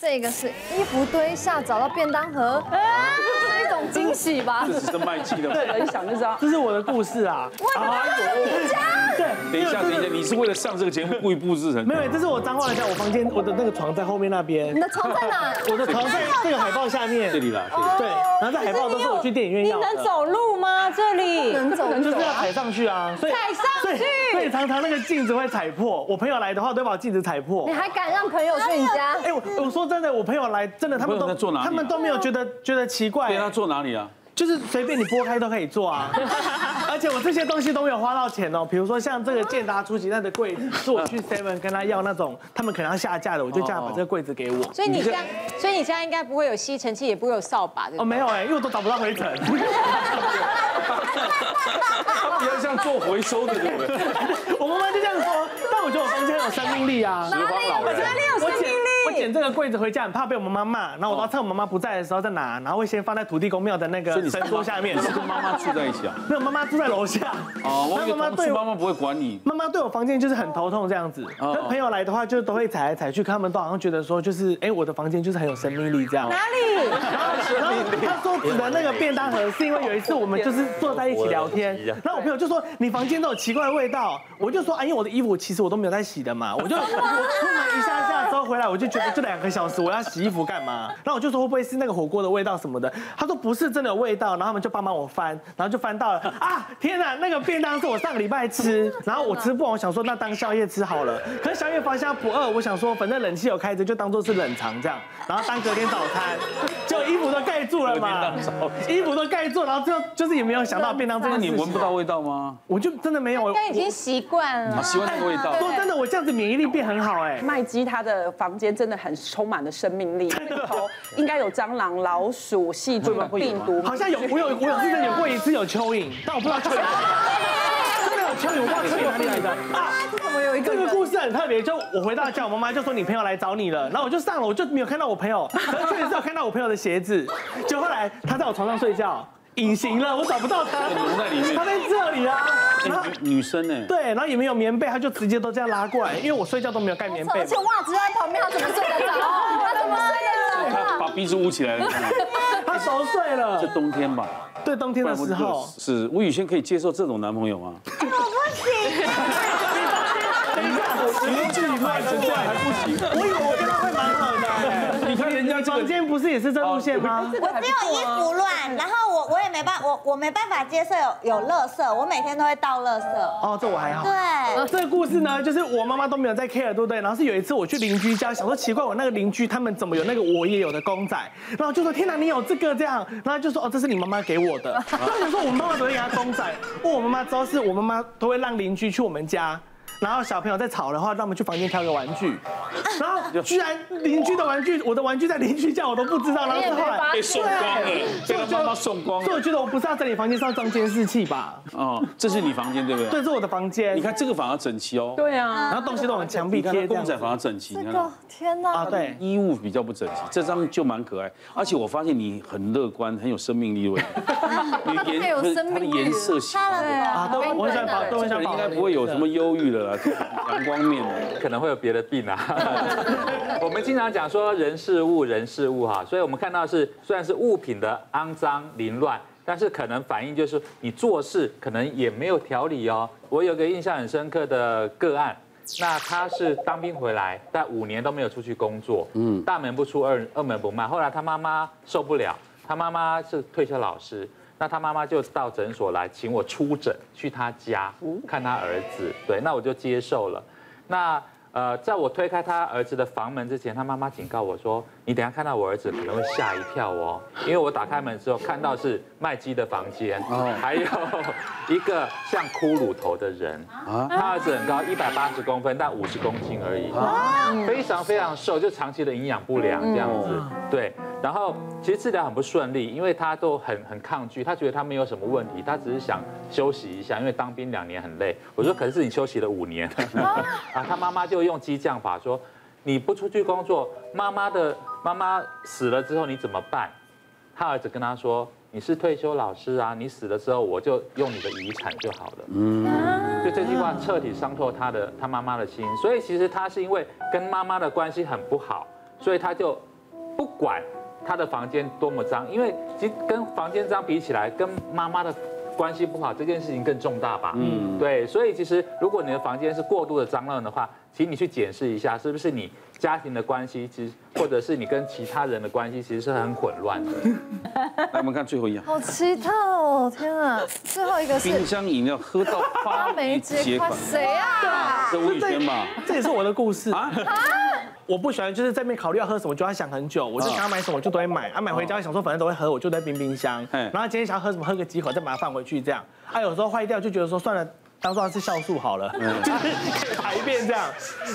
这个是衣服堆下找到便当盒，是一种惊喜吧？这只是卖气的。对，一想就知道，这是我的故事啊。我的家，对，等一下，等一下，你是为了上这个节目故意布置成？没有，这是我脏话一下，我房间，我的那个床在后面那边。你的床在哪？我的床在这个海报下面。这里啦，对。然后这海报都是我去电影院要的。你能走路吗？这里能走，就是要踩上去啊。踩上去。所以常常那个镜子会踩破。我朋友来的话，都会把镜子踩破。你还敢让朋友去你家？哎，我我说真的，我朋友来真的，他们都他们都没有觉得觉得奇怪。对，他坐哪里啊？就是随便你拨开都可以做啊，而且我这些东西都没有花到钱哦。比如说像这个健达出奇蛋的柜子，是我去 Seven 跟他要那种，他们可能要下架的，我就叫他把这个柜子给我。所以你家，所以你家应该不会有吸尘器，也不会有扫把的。哦，没有哎，因为我都找不到灰尘。他 比较像做回收的，对不对？我妈妈就这样说，但我觉得我房间很有生命力啊。哪里？我哪里有生命力？我捡这个柜子回家很怕被我妈妈骂，然后我都要趁我妈妈不在的时候再拿，然后会先放在土地公庙的那个神桌下面。是跟妈妈住在一起啊？没有，妈妈住在楼下。哦，我妈妈对妈妈不会管你。妈妈对我房间就是很头痛这样子。跟朋友来的话，就都会踩来踩去，他们都好像觉得说，就是哎，我的房间就是很有生命力这样。哪里？他说指的那个便当盒，是因为有一次我们就是坐在一起聊天，然后我朋友就说你房间都有奇怪的味道，我就说哎，因为我的衣服其实我都没有在洗的嘛，我就我出门一下下之后回来，我就觉得这两个小时。我要洗衣服干嘛？然后我就说会不会是那个火锅的味道什么的？他说不是，真的有味道。然后他们就帮忙我翻，然后就翻到了啊！天哪，那个便当是我上个礼拜吃，然后我吃不完，我想说那当宵夜吃好了。可是宵夜发现不饿，我想说反正冷气有开着，就当做是冷藏这样，然后当隔天早餐，就衣服都盖住了嘛，衣服都盖住，然后最后就是也没有想到便当这个。你闻不到味道吗？我就真的没有，我已经习惯了，习惯那个味道。说真的，我这样子免疫力变很好哎。麦基他的房间真的很充满了。生命力，应该有蟑螂、老鼠、细菌、病毒。好像有，我有，我有之前有过一次有蚯蚓，但我不知道蚯蚓。真的有蚯蚓，我不知道蚯蚓哪里来的啊？怎么有一个？这个故事很特别，就我回到家，我妈妈就说你朋友来找你了，然后我就上了，我就没有看到我朋友，可是确实是有看到我朋友的鞋子，就后来他在我床上睡觉。隐形了，我找不到他，在里面，他在这里啊。女女生呢？对，然后也没有棉被，他就直接都这样拉过来，因为我睡觉都没有盖棉被。而且袜子在旁边，他怎么睡得着？他怎么睡得着？他把鼻子捂起来了。他熟睡了。这冬天吧？对，冬天的时候。是吴宇轩可以接受这种男朋友吗？我 不行。等一下，我年纪迈出来还不行。我以为我。你看人家房间不是也是这路线吗？我只有衣服乱，然后我我也没办法，我我没办法接受有有垃圾，我每天都会倒垃圾。哦，这我还好。对，这个故事呢，就是我妈妈都没有在 care，对不对？然后是有一次我去邻居家，想说奇怪，我那个邻居他们怎么有那个我也有的公仔，然后就说天哪，你有这个这样，然后就说哦，这是你妈妈给我的。然后想说我妈妈都会给他公仔，问我妈妈知道是我妈妈都会让邻居去我们家。然后小朋友在吵的话，让我们去房间挑个玩具，然后居然邻居的玩具，我的玩具在邻居家我都不知道，然后后来被送光了，被他妈妈送光了。所以我觉得我不是要在你房间，上装监视器吧？哦，这是你房间对不对？对，这是我的房间。你看这个反而整齐哦。对啊，然后东西都往墙壁贴，公仔反而整齐。这个天哪！啊，对，衣物比较不整齐，这张就蛮可爱。而且我发现你很乐观，很有生命力。你颜不是它的颜色喜欢对啊，都我很喜欢宝，都很喜欢宝，应该不会有什么忧郁的啦。方面可能会有别的病啊。我们经常讲说人事物，人事物哈，所以我们看到是虽然是物品的肮脏凌乱，但是可能反映就是你做事可能也没有条理哦。我有个印象很深刻的个案，那他是当兵回来，但五年都没有出去工作，嗯，大门不出二二门不迈。后来他妈妈受不了，他妈妈是退休老师。那他妈妈就到诊所来，请我出诊去他家看他儿子。对，那我就接受了。那呃，在我推开他儿子的房门之前，他妈妈警告我说：“你等下看到我儿子可能会吓一跳哦，因为我打开门之后看到是麦基的房间，还有一个像骷髅头的人。他儿子很高，一百八十公分，但五十公斤而已，非常非常瘦，就长期的营养不良这样子。对。”然后其实治疗很不顺利，因为他都很很抗拒，他觉得他没有什么问题，他只是想休息一下，因为当兵两年很累。我说，可是你休息了五年，啊，他妈妈就用激将法说，你不出去工作，妈妈的妈妈死了之后你怎么办？他儿子跟他说，你是退休老师啊，你死了之后我就用你的遗产就好了。嗯，就这句话彻底伤透他的他妈妈的心，所以其实他是因为跟妈妈的关系很不好。所以他就不管他的房间多么脏，因为其实跟房间脏比起来，跟妈妈的关系不好这件事情更重大吧？嗯，对，所以其实如果你的房间是过度的脏乱的话，请你去检视一下，是不是你家庭的关系，其实或者是你跟其他人的关系，其实是很混乱的。来，我们看最后一样，好奇特哦！天啊，最后一个是冰箱饮料喝到发霉结块，谁啊？这吴宇轩吧？这也是我的故事啊。我不喜欢就是在那边考虑要喝什么，就要想很久。我就想要买什么，我就都会买。啊，买回家想说反正都会喝，我就在冰冰箱。然后今天想要喝什么，喝个几口再把它放回去这样。啊，有时候坏掉就觉得说算了，当做它是酵素好了，就是排便这样。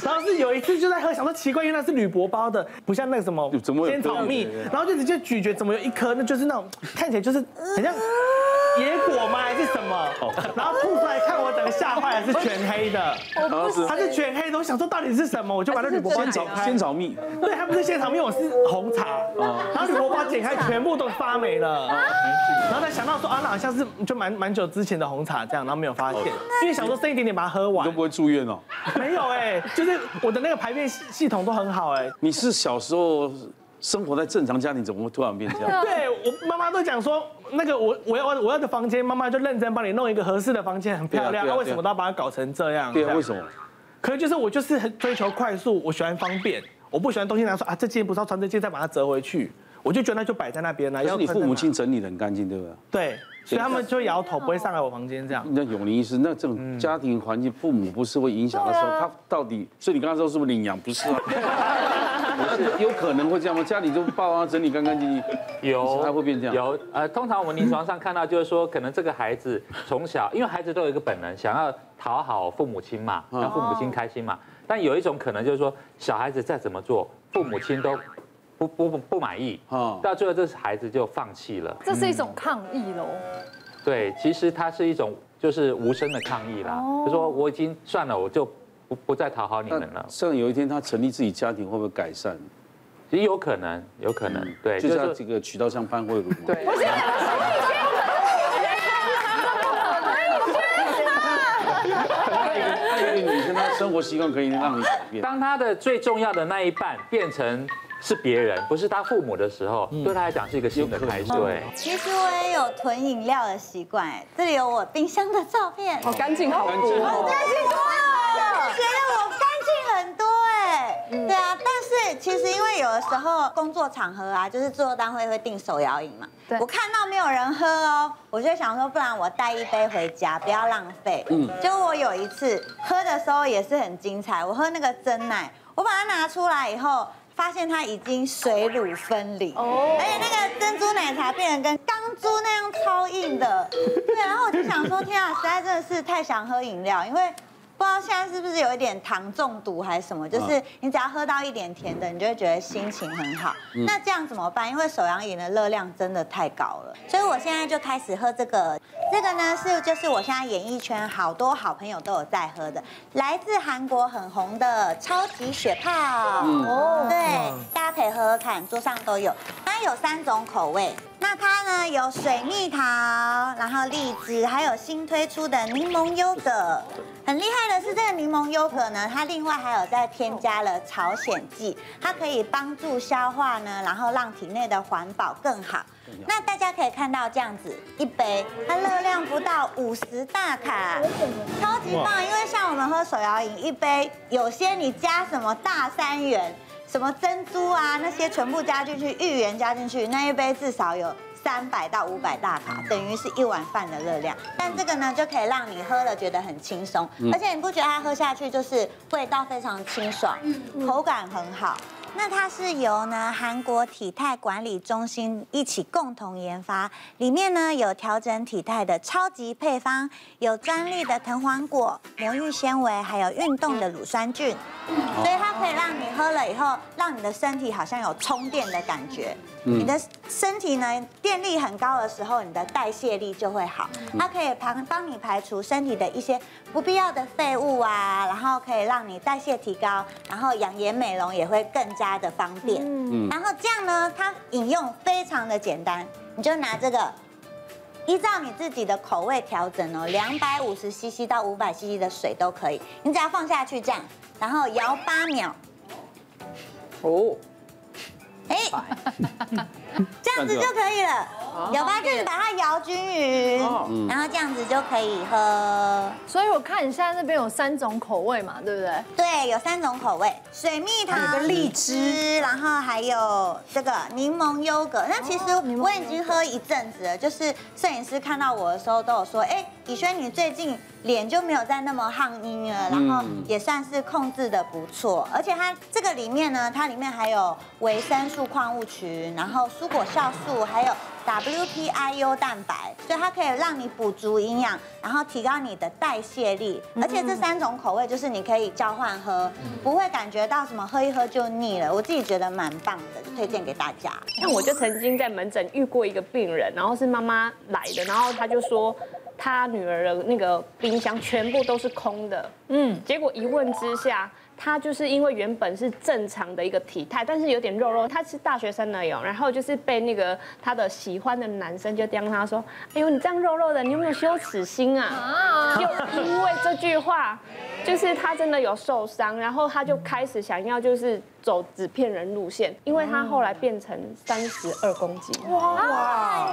然后是有一次就在喝，想说奇怪，因为那是铝箔包的，不像那个什么仙草蜜，然后就直接咀嚼，怎么有一颗，那就是那种看起来就是很像。什么？然后吐出来看我，整个吓坏了，是全黑的。它是全黑的，我想说到底是什么？我就把那铝箔包剪开。仙草蜜。对，它不是仙草蜜，我是红茶。然后铝箔包剪开，全部都发霉了。然后才想到说啊，那好像是就蛮蛮久之前的红茶这样，然后没有发现，因为想说剩一点点把它喝完。你都不会住院哦？没有哎，就是我的那个排便系统都很好哎。你是小时候生活在正常家庭，怎么会突然变这样？对我妈妈都讲说。那个我我要我要的房间，妈妈就认真帮你弄一个合适的房间，很漂亮。那为什么都要把它搞成这样？对啊，为什么？可能就是我就是很追求快速，我喜欢方便，我不喜欢东西拿说啊，这件不是要穿这件，再把它折回去。我就觉得那就摆在那边了。要你父母亲整理的很干净，对不对？对，所以他们就会摇头，不会上来我房间这样。那永林医师，那这种家庭环境，父母不是会影响的时候，他到底？所以你刚刚说是不是领养？不是啊。有可能会这样吗？家里就爸妈整理干干净净，有还会变这样？有呃，通常我们临床上看到就是说，可能这个孩子从小，因为孩子都有一个本能，想要讨好父母亲嘛，让父母亲开心嘛。但有一种可能就是说，小孩子再怎么做，父母亲都不不不不满意，到最后这孩子就放弃了。这是一种抗议喽？对，其实它是一种就是无声的抗议啦，就说我已经算了，我就。不不再讨好你们了。像有一天他成立自己家庭，会不会改善？其实有可能，有可能，对，就像这个渠道像潘慧如。对。我现在两个兄弟结婚了，还有一个女生，她生活习惯可以让你改变。当她的最重要的那一半变成是别人，不是他父母的时候，对他来讲是一个新的开始。对。其实我也有囤饮料的习惯，哎，这里有我冰箱的照片，好干净，好干净，好干净。觉得我干净很多哎，对啊，但是其实因为有的时候工作场合啊，就是制作单位会订手摇饮嘛，对，我看到没有人喝哦，我就想说，不然我带一杯回家，不要浪费。嗯，就我有一次喝的时候也是很精彩，我喝那个珍奶，我把它拿出来以后，发现它已经水乳分离，哦，而且那个珍珠奶茶变得跟钢珠那样超硬的，对，然后我就想说，天啊，实在真的是太想喝饮料，因为。不知道现在是不是有一点糖中毒还是什么？就是你只要喝到一点甜的，你就会觉得心情很好。那这样怎么办？因为手摇饮的热量真的太高了，所以我现在就开始喝这个。这个呢是就是我现在演艺圈好多好朋友都有在喝的，来自韩国很红的超级雪泡。哦，对，大家可以喝喝看，桌上都有。它有三种口味。那它呢有水蜜桃，然后荔枝，还有新推出的柠檬优格。很厉害的是，这个柠檬优格呢，它另外还有再添加了朝鲜蓟，它可以帮助消化呢，然后让体内的环保更好。那大家可以看到这样子一杯，它热量不到五十大卡，超级棒。因为像我们喝手摇饮，一杯有些你加什么大三元。什么珍珠啊，那些全部加进去，芋圆加进去，那一杯至少有三百到五百大卡，等于是一碗饭的热量。但这个呢，就可以让你喝了觉得很轻松，而且你不觉得它喝下去就是味道非常清爽，口感很好。那它是由呢韩国体态管理中心一起共同研发，里面呢有调整体态的超级配方，有专利的藤黄果、魔芋纤维，还有运动的乳酸菌，所以它可以让你喝了以后，让你的身体好像有充电的感觉。你的身体呢电力很高的时候，你的代谢力就会好，它可以帮帮你排除身体的一些不必要的废物啊，然后可以让你代谢提高，然后养颜美容也会更加。加的方便，嗯，然后这样呢，它饮用非常的简单，你就拿这个，依照你自己的口味调整哦，两百五十 CC 到五百 CC 的水都可以，你只要放下去这样，然后摇八秒，哦，哎，这样子就可以了。有吧？就是把它摇均匀，然后这样子就可以喝。所以我看你现在那边有三种口味嘛，对不对？对，有三种口味：水蜜桃、荔枝，然后还有这个柠檬优格。那其实我已经喝一阵子了，就是摄影师看到我的时候都有说，哎，以轩你最近脸就没有再那么夯阴了，然后也算是控制的不错。而且它这个里面呢，它里面还有维生素、矿物群，然后蔬果酵素，还有。WPIU 蛋白，所以它可以让你补足营养，然后提高你的代谢力。而且这三种口味就是你可以交换喝，不会感觉到什么喝一喝就腻了。我自己觉得蛮棒的，推荐给大家。那我就曾经在门诊遇过一个病人，然后是妈妈来的，然后他就说他女儿的那个冰箱全部都是空的，嗯，结果一问之下。他就是因为原本是正常的一个体态，但是有点肉肉。他是大学生了哟，然后就是被那个他的喜欢的男生就刁他说：“哎呦，你这样肉肉的，你有没有羞耻心啊？”就因为这句话，就是他真的有受伤，然后他就开始想要就是。走纸片人路线，因为他后来变成三十二公斤，哇，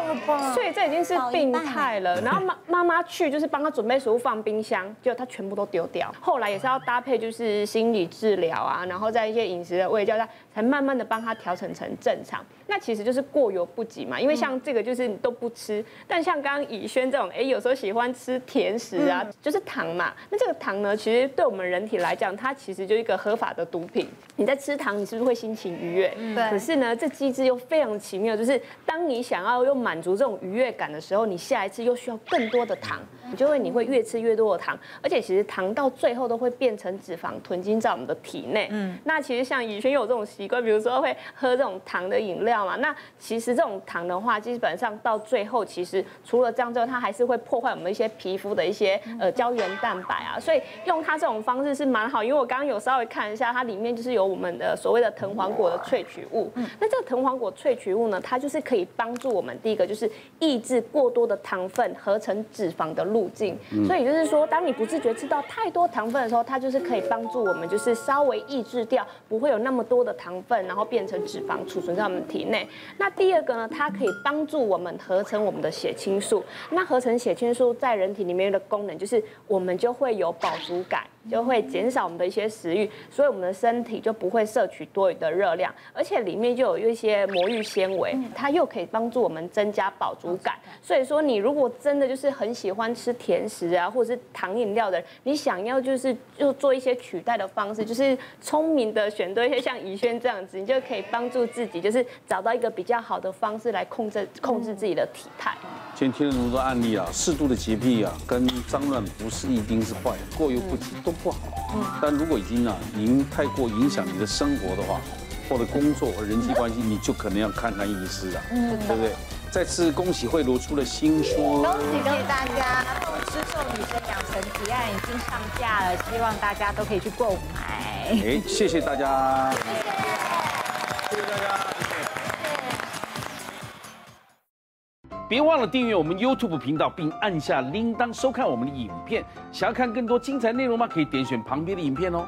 所以这已经是病态了。然后妈妈妈去就是帮他准备食物放冰箱，结果他全部都丢掉。后来也是要搭配就是心理治疗啊，然后在一些饮食的喂教，下才慢慢的帮他调整成正常。那其实就是过犹不及嘛，因为像这个就是你都不吃，但像刚刚以轩这种，哎，有时候喜欢吃甜食啊，就是糖嘛。那这个糖呢，其实对我们人体来讲，它其实就是一个合法的毒品。你在吃糖，你是不是会心情愉悦？对。可是呢，这机制又非常奇妙，就是当你想要又满足这种愉悦感的时候，你下一次又需要更多的糖，你就会你会越吃越多的糖，而且其实糖到最后都会变成脂肪囤积在我们的体内。嗯。那其实像以前有这种习惯，比如说会喝这种糖的饮料嘛，那其实这种糖的话，基本上到最后其实除了这样之后，它还是会破坏我们一些皮肤的一些呃胶原蛋白啊，所以用它这种方式是蛮好，因为我刚刚有稍微看一下，它里面就是有。我们的所谓的藤黄果的萃取物，嗯那这个藤黄果萃取物呢，它就是可以帮助我们第一个就是抑制过多的糖分合成脂肪的路附近，所以就是说，当你不自觉吃到太多糖分的时候，它就是可以帮助我们就是稍微抑制掉，不会有那么多的糖分，然后变成脂肪储存在我们体内。那第二个呢，它可以帮助我们合成我们的血清素。那合成血清素在人体里面的功能就是，我们就会有饱足感。就会减少我们的一些食欲，所以我们的身体就不会摄取多余的热量，而且里面就有一些魔芋纤维，它又可以帮助我们增加饱足感。所以说，你如果真的就是很喜欢吃甜食啊，或者是糖饮料的人，你想要就是就做一些取代的方式，就是聪明的选对一些像怡萱这样子，你就可以帮助自己，就是找到一个比较好的方式来控制控制自己的体态。今天听了那么多案例啊，适度的洁癖啊，跟脏乱不是一定是坏，过犹不及都不好。但如果已经啊，您太过影响你的生活的话，或者工作和人际关系，你就可能要看看医师啊，对不对？再次恭喜慧茹出了新书，恭喜恭喜大家！《吃瘦女生养成提案》已经上架了，希望大家都可以去购买。哎，谢谢大家，谢谢，谢谢大家。别忘了订阅我们 YouTube 频道，并按下铃铛收看我们的影片。想要看更多精彩内容吗？可以点选旁边的影片哦。